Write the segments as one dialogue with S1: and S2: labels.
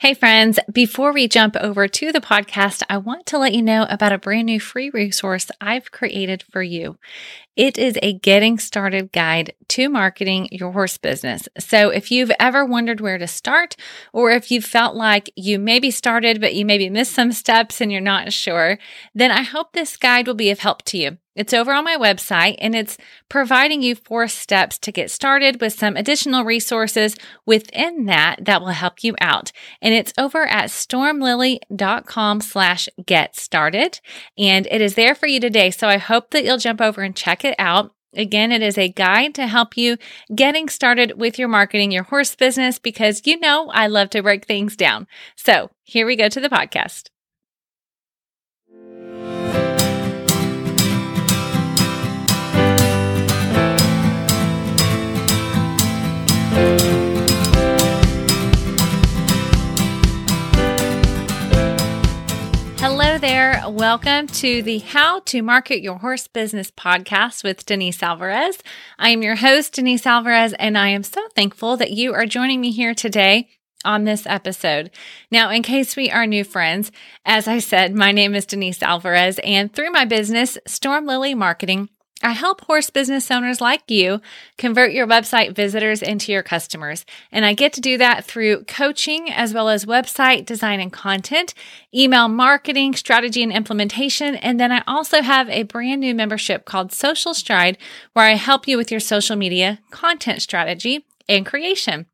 S1: Hey, friends, before we jump over to the podcast, I want to let you know about a brand new free resource I've created for you. It is a getting started guide to marketing your horse business. So, if you've ever wondered where to start, or if you felt like you maybe started, but you maybe missed some steps and you're not sure, then I hope this guide will be of help to you. It's over on my website and it's providing you four steps to get started with some additional resources within that that will help you out. And it's over at stormlily.com slash get started. And it is there for you today. So I hope that you'll jump over and check it out. Again, it is a guide to help you getting started with your marketing, your horse business, because you know I love to break things down. So here we go to the podcast. There. Welcome to the How to Market Your Horse Business podcast with Denise Alvarez. I am your host, Denise Alvarez, and I am so thankful that you are joining me here today on this episode. Now, in case we are new friends, as I said, my name is Denise Alvarez, and through my business, Storm Lily Marketing, I help horse business owners like you convert your website visitors into your customers. And I get to do that through coaching as well as website design and content, email marketing, strategy and implementation. And then I also have a brand new membership called Social Stride where I help you with your social media content strategy and creation.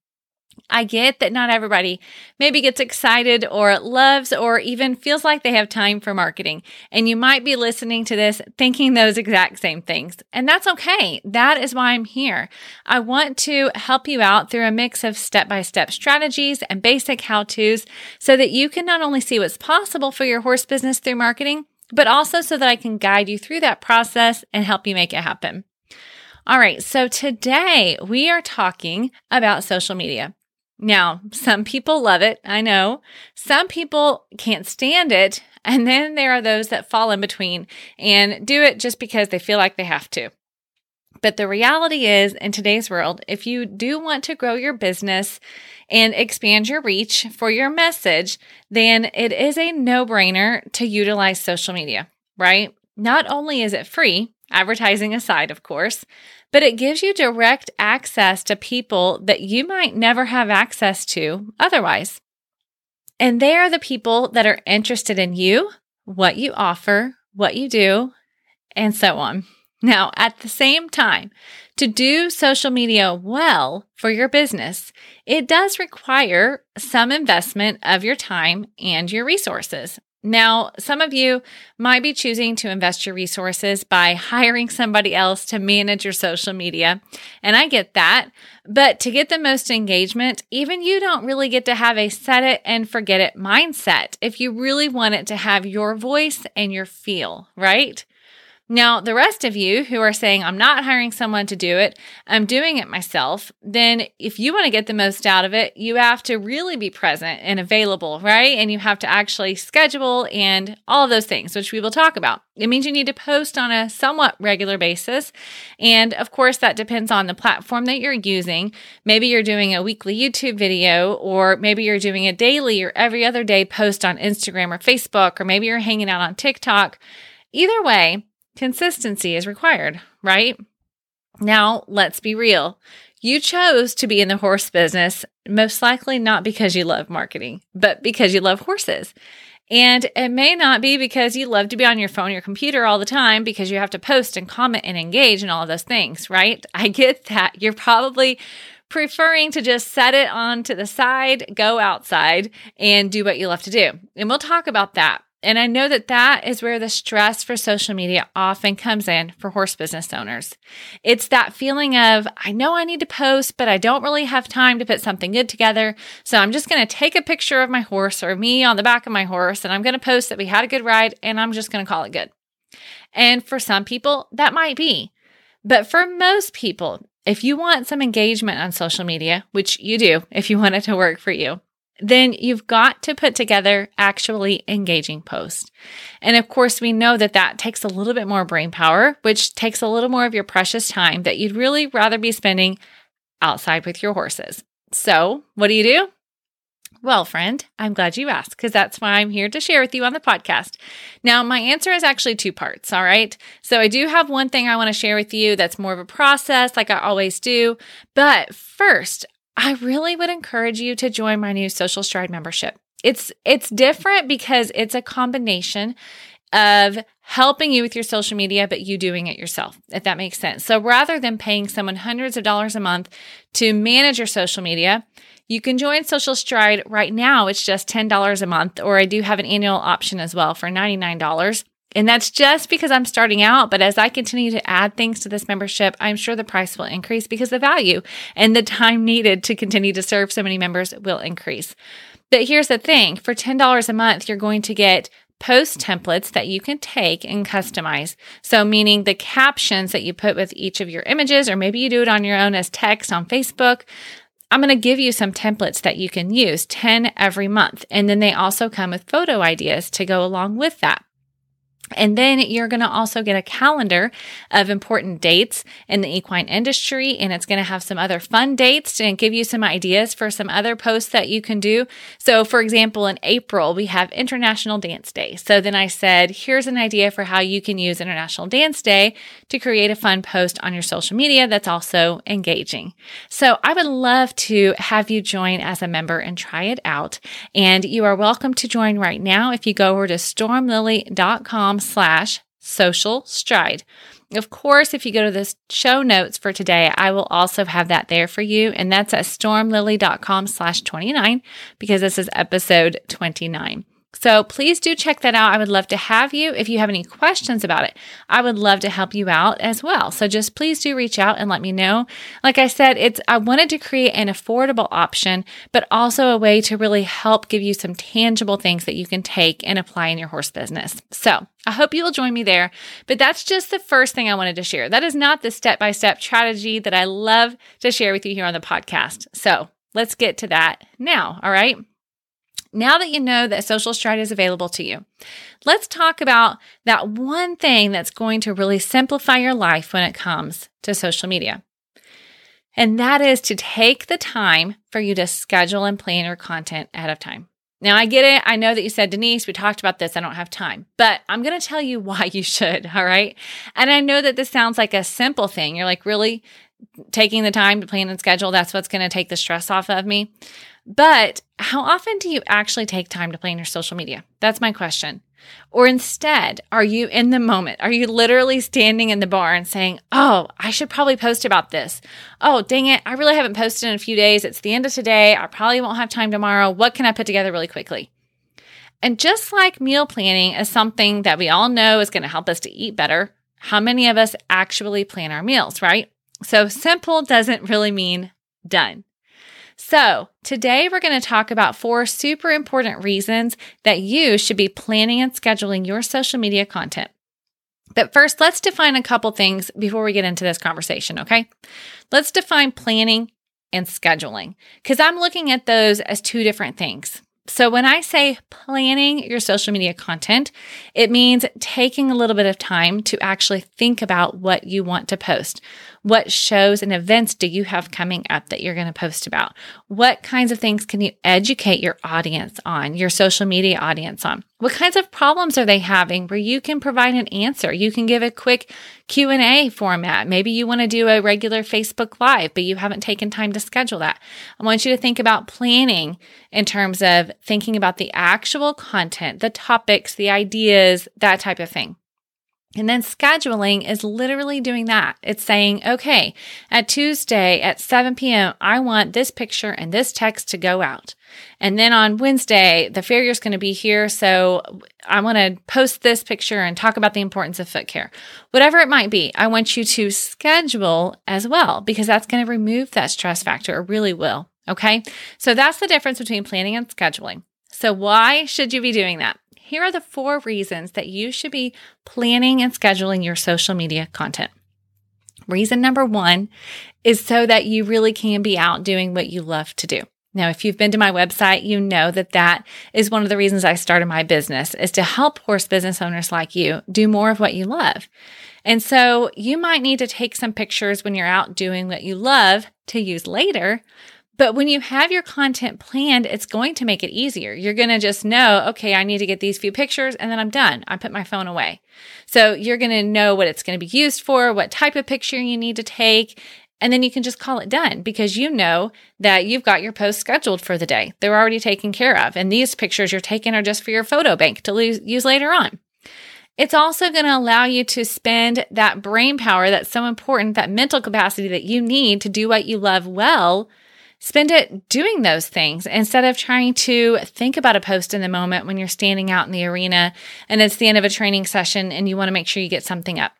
S1: I get that not everybody maybe gets excited or loves or even feels like they have time for marketing. And you might be listening to this thinking those exact same things. And that's okay. That is why I'm here. I want to help you out through a mix of step by step strategies and basic how to's so that you can not only see what's possible for your horse business through marketing, but also so that I can guide you through that process and help you make it happen. All right. So today we are talking about social media. Now, some people love it. I know. Some people can't stand it. And then there are those that fall in between and do it just because they feel like they have to. But the reality is, in today's world, if you do want to grow your business and expand your reach for your message, then it is a no brainer to utilize social media, right? Not only is it free, advertising aside, of course, but it gives you direct access to people that you might never have access to otherwise. And they are the people that are interested in you, what you offer, what you do, and so on. Now, at the same time, to do social media well for your business, it does require some investment of your time and your resources. Now, some of you might be choosing to invest your resources by hiring somebody else to manage your social media. And I get that. But to get the most engagement, even you don't really get to have a set it and forget it mindset if you really want it to have your voice and your feel, right? Now, the rest of you who are saying, I'm not hiring someone to do it, I'm doing it myself, then if you want to get the most out of it, you have to really be present and available, right? And you have to actually schedule and all those things, which we will talk about. It means you need to post on a somewhat regular basis. And of course, that depends on the platform that you're using. Maybe you're doing a weekly YouTube video, or maybe you're doing a daily or every other day post on Instagram or Facebook, or maybe you're hanging out on TikTok. Either way, Consistency is required, right? Now, let's be real. You chose to be in the horse business, most likely not because you love marketing, but because you love horses. And it may not be because you love to be on your phone, your computer all the time because you have to post and comment and engage and all of those things, right? I get that. You're probably preferring to just set it on to the side, go outside and do what you love to do. And we'll talk about that. And I know that that is where the stress for social media often comes in for horse business owners. It's that feeling of, I know I need to post, but I don't really have time to put something good together. So I'm just going to take a picture of my horse or me on the back of my horse and I'm going to post that we had a good ride and I'm just going to call it good. And for some people, that might be. But for most people, if you want some engagement on social media, which you do if you want it to work for you, then you've got to put together actually engaging posts. And of course, we know that that takes a little bit more brain power, which takes a little more of your precious time that you'd really rather be spending outside with your horses. So, what do you do? Well, friend, I'm glad you asked because that's why I'm here to share with you on the podcast. Now, my answer is actually two parts. All right. So I do have one thing I want to share with you that's more of a process, like I always do. But first, I really would encourage you to join my new Social Stride membership. It's it's different because it's a combination of helping you with your social media, but you doing it yourself, if that makes sense. So rather than paying someone hundreds of dollars a month to manage your social media, you can join Social Stride right now. It's just $10 a month, or I do have an annual option as well for $99. And that's just because I'm starting out. But as I continue to add things to this membership, I'm sure the price will increase because the value and the time needed to continue to serve so many members will increase. But here's the thing for $10 a month, you're going to get post templates that you can take and customize. So, meaning the captions that you put with each of your images, or maybe you do it on your own as text on Facebook. I'm going to give you some templates that you can use, 10 every month. And then they also come with photo ideas to go along with that. And then you're going to also get a calendar of important dates in the equine industry. And it's going to have some other fun dates and give you some ideas for some other posts that you can do. So, for example, in April, we have International Dance Day. So then I said, here's an idea for how you can use International Dance Day to create a fun post on your social media that's also engaging. So I would love to have you join as a member and try it out. And you are welcome to join right now if you go over to stormlily.com slash social stride. Of course, if you go to the show notes for today, I will also have that there for you. And that's at stormlily.com slash 29 because this is episode 29. So please do check that out. I would love to have you. If you have any questions about it, I would love to help you out as well. So just please do reach out and let me know. Like I said, it's I wanted to create an affordable option, but also a way to really help give you some tangible things that you can take and apply in your horse business. So I hope you will join me there. But that's just the first thing I wanted to share. That is not the step by step strategy that I love to share with you here on the podcast. So let's get to that now. All right. Now that you know that Social Stride is available to you, let's talk about that one thing that's going to really simplify your life when it comes to social media. And that is to take the time for you to schedule and plan your content ahead of time. Now, I get it. I know that you said, Denise, we talked about this. I don't have time, but I'm going to tell you why you should. All right. And I know that this sounds like a simple thing. You're like, really taking the time to plan and schedule? That's what's going to take the stress off of me. But how often do you actually take time to plan your social media? That's my question. Or instead, are you in the moment? Are you literally standing in the bar and saying, Oh, I should probably post about this? Oh, dang it. I really haven't posted in a few days. It's the end of today. I probably won't have time tomorrow. What can I put together really quickly? And just like meal planning is something that we all know is going to help us to eat better, how many of us actually plan our meals, right? So simple doesn't really mean done. So, today we're going to talk about four super important reasons that you should be planning and scheduling your social media content. But first, let's define a couple things before we get into this conversation, okay? Let's define planning and scheduling because I'm looking at those as two different things. So, when I say planning your social media content, it means taking a little bit of time to actually think about what you want to post. What shows and events do you have coming up that you're going to post about? What kinds of things can you educate your audience on, your social media audience on? What kinds of problems are they having where you can provide an answer? You can give a quick Q&A format. Maybe you want to do a regular Facebook live, but you haven't taken time to schedule that. I want you to think about planning in terms of thinking about the actual content, the topics, the ideas, that type of thing. And then scheduling is literally doing that. It's saying, okay, at Tuesday at 7 p.m., I want this picture and this text to go out. And then on Wednesday, the farrier's going to be here. So I want to post this picture and talk about the importance of foot care. Whatever it might be, I want you to schedule as well because that's going to remove that stress factor. It really will. Okay. So that's the difference between planning and scheduling. So why should you be doing that? Here are the four reasons that you should be planning and scheduling your social media content. Reason number one is so that you really can be out doing what you love to do. Now, if you've been to my website, you know that that is one of the reasons I started my business is to help horse business owners like you do more of what you love. And so you might need to take some pictures when you're out doing what you love to use later, But when you have your content planned, it's going to make it easier. You're going to just know, okay, I need to get these few pictures and then I'm done. I put my phone away. So you're going to know what it's going to be used for, what type of picture you need to take. And then you can just call it done because you know that you've got your post scheduled for the day. They're already taken care of. And these pictures you're taking are just for your photo bank to use later on. It's also going to allow you to spend that brain power that's so important, that mental capacity that you need to do what you love well. Spend it doing those things instead of trying to think about a post in the moment when you're standing out in the arena and it's the end of a training session and you want to make sure you get something up.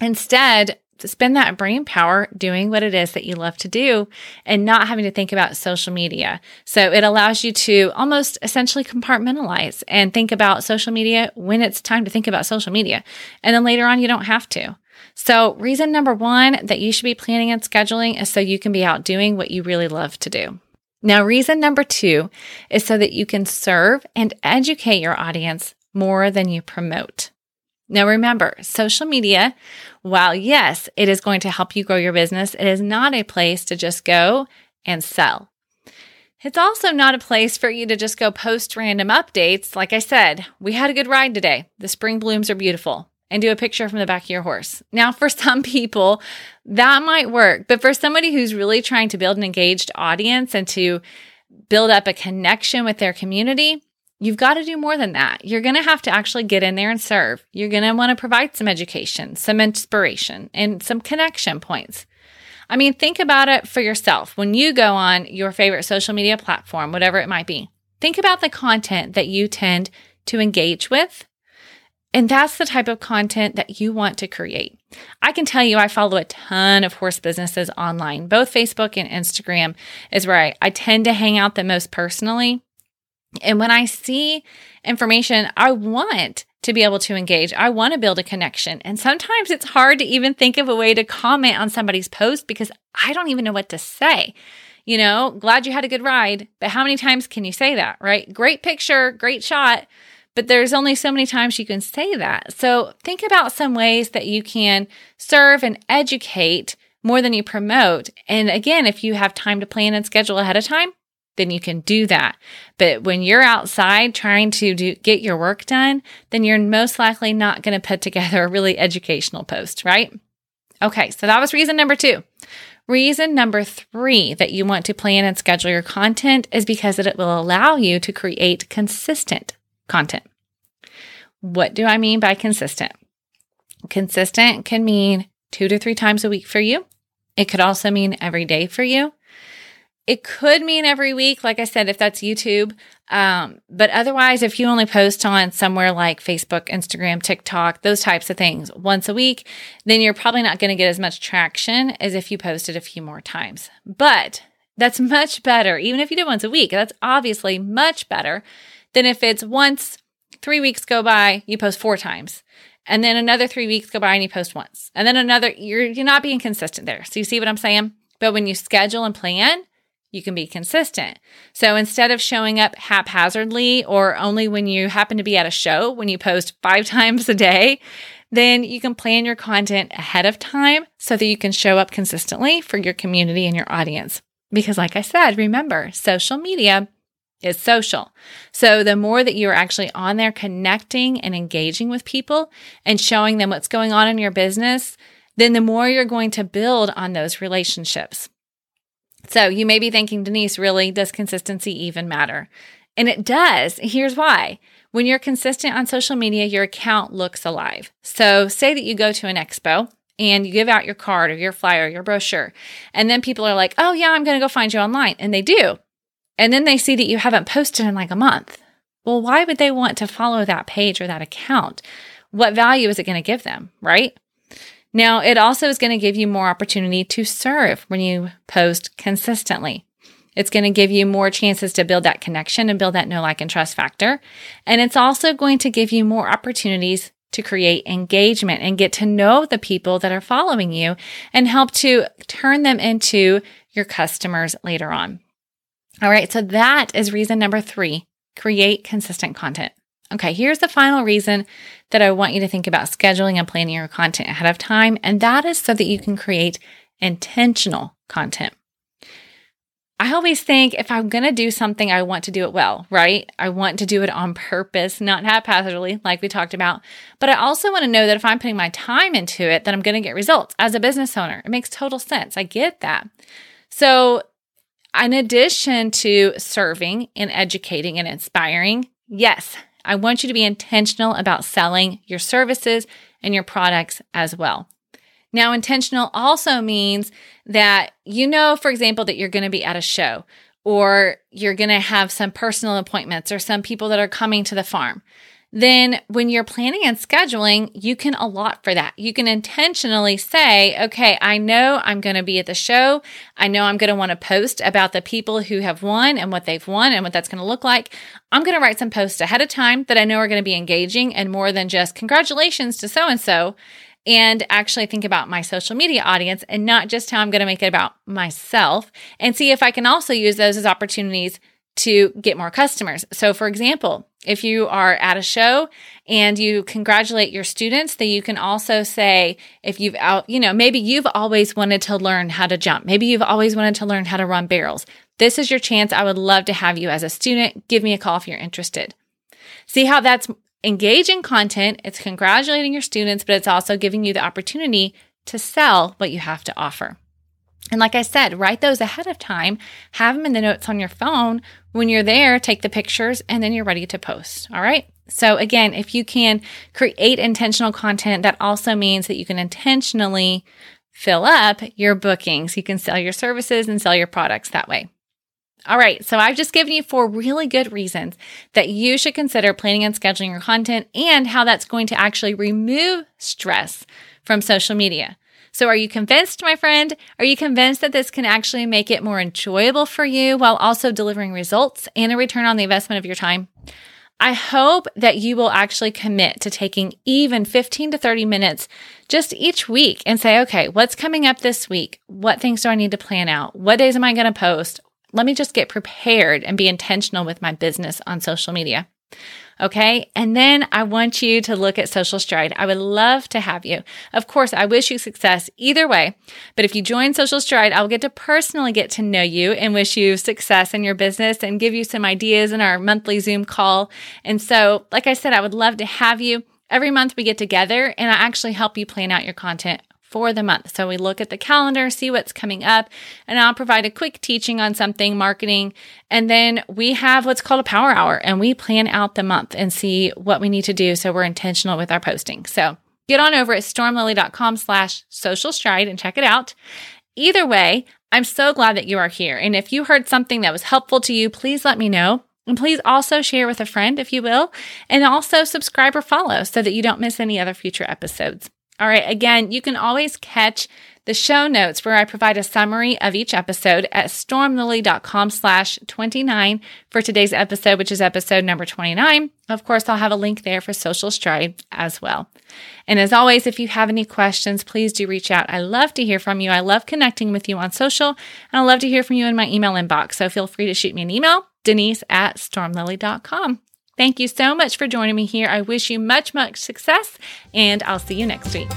S1: Instead, spend that brain power doing what it is that you love to do and not having to think about social media. So it allows you to almost essentially compartmentalize and think about social media when it's time to think about social media. And then later on, you don't have to. So, reason number one that you should be planning and scheduling is so you can be out doing what you really love to do. Now, reason number two is so that you can serve and educate your audience more than you promote. Now, remember, social media, while yes, it is going to help you grow your business, it is not a place to just go and sell. It's also not a place for you to just go post random updates. Like I said, we had a good ride today. The spring blooms are beautiful. And do a picture from the back of your horse. Now, for some people, that might work. But for somebody who's really trying to build an engaged audience and to build up a connection with their community, You've got to do more than that. You're going to have to actually get in there and serve. You're going to want to provide some education, some inspiration, and some connection points. I mean, think about it for yourself. When you go on your favorite social media platform, whatever it might be, think about the content that you tend to engage with. And that's the type of content that you want to create. I can tell you, I follow a ton of horse businesses online. Both Facebook and Instagram is where I, I tend to hang out the most personally. And when I see information, I want to be able to engage. I want to build a connection. And sometimes it's hard to even think of a way to comment on somebody's post because I don't even know what to say. You know, glad you had a good ride, but how many times can you say that, right? Great picture, great shot, but there's only so many times you can say that. So think about some ways that you can serve and educate more than you promote. And again, if you have time to plan and schedule ahead of time, then you can do that. But when you're outside trying to do, get your work done, then you're most likely not going to put together a really educational post, right? Okay, so that was reason number two. Reason number three that you want to plan and schedule your content is because it will allow you to create consistent content. What do I mean by consistent? Consistent can mean two to three times a week for you. It could also mean every day for you. It could mean every week, like I said, if that's YouTube. Um, but otherwise, if you only post on somewhere like Facebook, Instagram, TikTok, those types of things once a week, then you're probably not going to get as much traction as if you posted a few more times. But that's much better. Even if you did once a week, that's obviously much better than if it's once, three weeks go by, you post four times. And then another three weeks go by and you post once. And then another, you're, you're not being consistent there. So you see what I'm saying? But when you schedule and plan, you can be consistent. So instead of showing up haphazardly or only when you happen to be at a show, when you post five times a day, then you can plan your content ahead of time so that you can show up consistently for your community and your audience. Because, like I said, remember, social media is social. So the more that you are actually on there connecting and engaging with people and showing them what's going on in your business, then the more you're going to build on those relationships. So you may be thinking, Denise, really, does consistency even matter? And it does. Here's why. When you're consistent on social media, your account looks alive. So say that you go to an expo and you give out your card or your flyer, or your brochure, and then people are like, oh, yeah, I'm going to go find you online. And they do. And then they see that you haven't posted in like a month. Well, why would they want to follow that page or that account? What value is it going to give them, right? Now, it also is going to give you more opportunity to serve when you post consistently. It's going to give you more chances to build that connection and build that know, like, and trust factor. And it's also going to give you more opportunities to create engagement and get to know the people that are following you and help to turn them into your customers later on. All right. So that is reason number three create consistent content. Okay, here's the final reason that I want you to think about scheduling and planning your content ahead of time, and that is so that you can create intentional content. I always think if I'm going to do something, I want to do it well, right? I want to do it on purpose, not haphazardly, like we talked about. But I also want to know that if I'm putting my time into it, that I'm going to get results as a business owner. It makes total sense. I get that. So, in addition to serving and educating and inspiring, yes, I want you to be intentional about selling your services and your products as well. Now, intentional also means that you know, for example, that you're going to be at a show or you're going to have some personal appointments or some people that are coming to the farm. Then, when you're planning and scheduling, you can allot for that. You can intentionally say, okay, I know I'm going to be at the show. I know I'm going to want to post about the people who have won and what they've won and what that's going to look like. I'm going to write some posts ahead of time that I know are going to be engaging and more than just congratulations to so and so and actually think about my social media audience and not just how I'm going to make it about myself and see if I can also use those as opportunities to get more customers. So, for example, if you are at a show and you congratulate your students, then you can also say, if you've out, you know, maybe you've always wanted to learn how to jump. Maybe you've always wanted to learn how to run barrels. This is your chance. I would love to have you as a student. Give me a call if you're interested. See how that's engaging content, it's congratulating your students, but it's also giving you the opportunity to sell what you have to offer. And like I said, write those ahead of time, have them in the notes on your phone. When you're there, take the pictures, and then you're ready to post. All right. So, again, if you can create intentional content, that also means that you can intentionally fill up your bookings. You can sell your services and sell your products that way. All right, so I've just given you four really good reasons that you should consider planning and scheduling your content and how that's going to actually remove stress from social media. So, are you convinced, my friend? Are you convinced that this can actually make it more enjoyable for you while also delivering results and a return on the investment of your time? I hope that you will actually commit to taking even 15 to 30 minutes just each week and say, okay, what's coming up this week? What things do I need to plan out? What days am I going to post? let me just get prepared and be intentional with my business on social media. Okay. And then I want you to look at Social Stride. I would love to have you. Of course, I wish you success either way. But if you join Social Stride, I'll get to personally get to know you and wish you success in your business and give you some ideas in our monthly Zoom call. And so, like I said, I would love to have you. Every month we get together and I actually help you plan out your content for the month. So we look at the calendar, see what's coming up, and I'll provide a quick teaching on something marketing. And then we have what's called a power hour and we plan out the month and see what we need to do. So we're intentional with our posting. So get on over at stormlily.com slash social stride and check it out. Either way, I'm so glad that you are here. And if you heard something that was helpful to you, please let me know. And please also share with a friend if you will, and also subscribe or follow so that you don't miss any other future episodes. All right. Again, you can always catch the show notes where I provide a summary of each episode at stormlily.com slash 29 for today's episode, which is episode number 29. Of course, I'll have a link there for Social Stride as well. And as always, if you have any questions, please do reach out. I love to hear from you. I love connecting with you on social, and I love to hear from you in my email inbox. So feel free to shoot me an email, denise at stormlily.com. Thank you so much for joining me here. I wish you much, much success, and I'll see you next week.